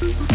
Thank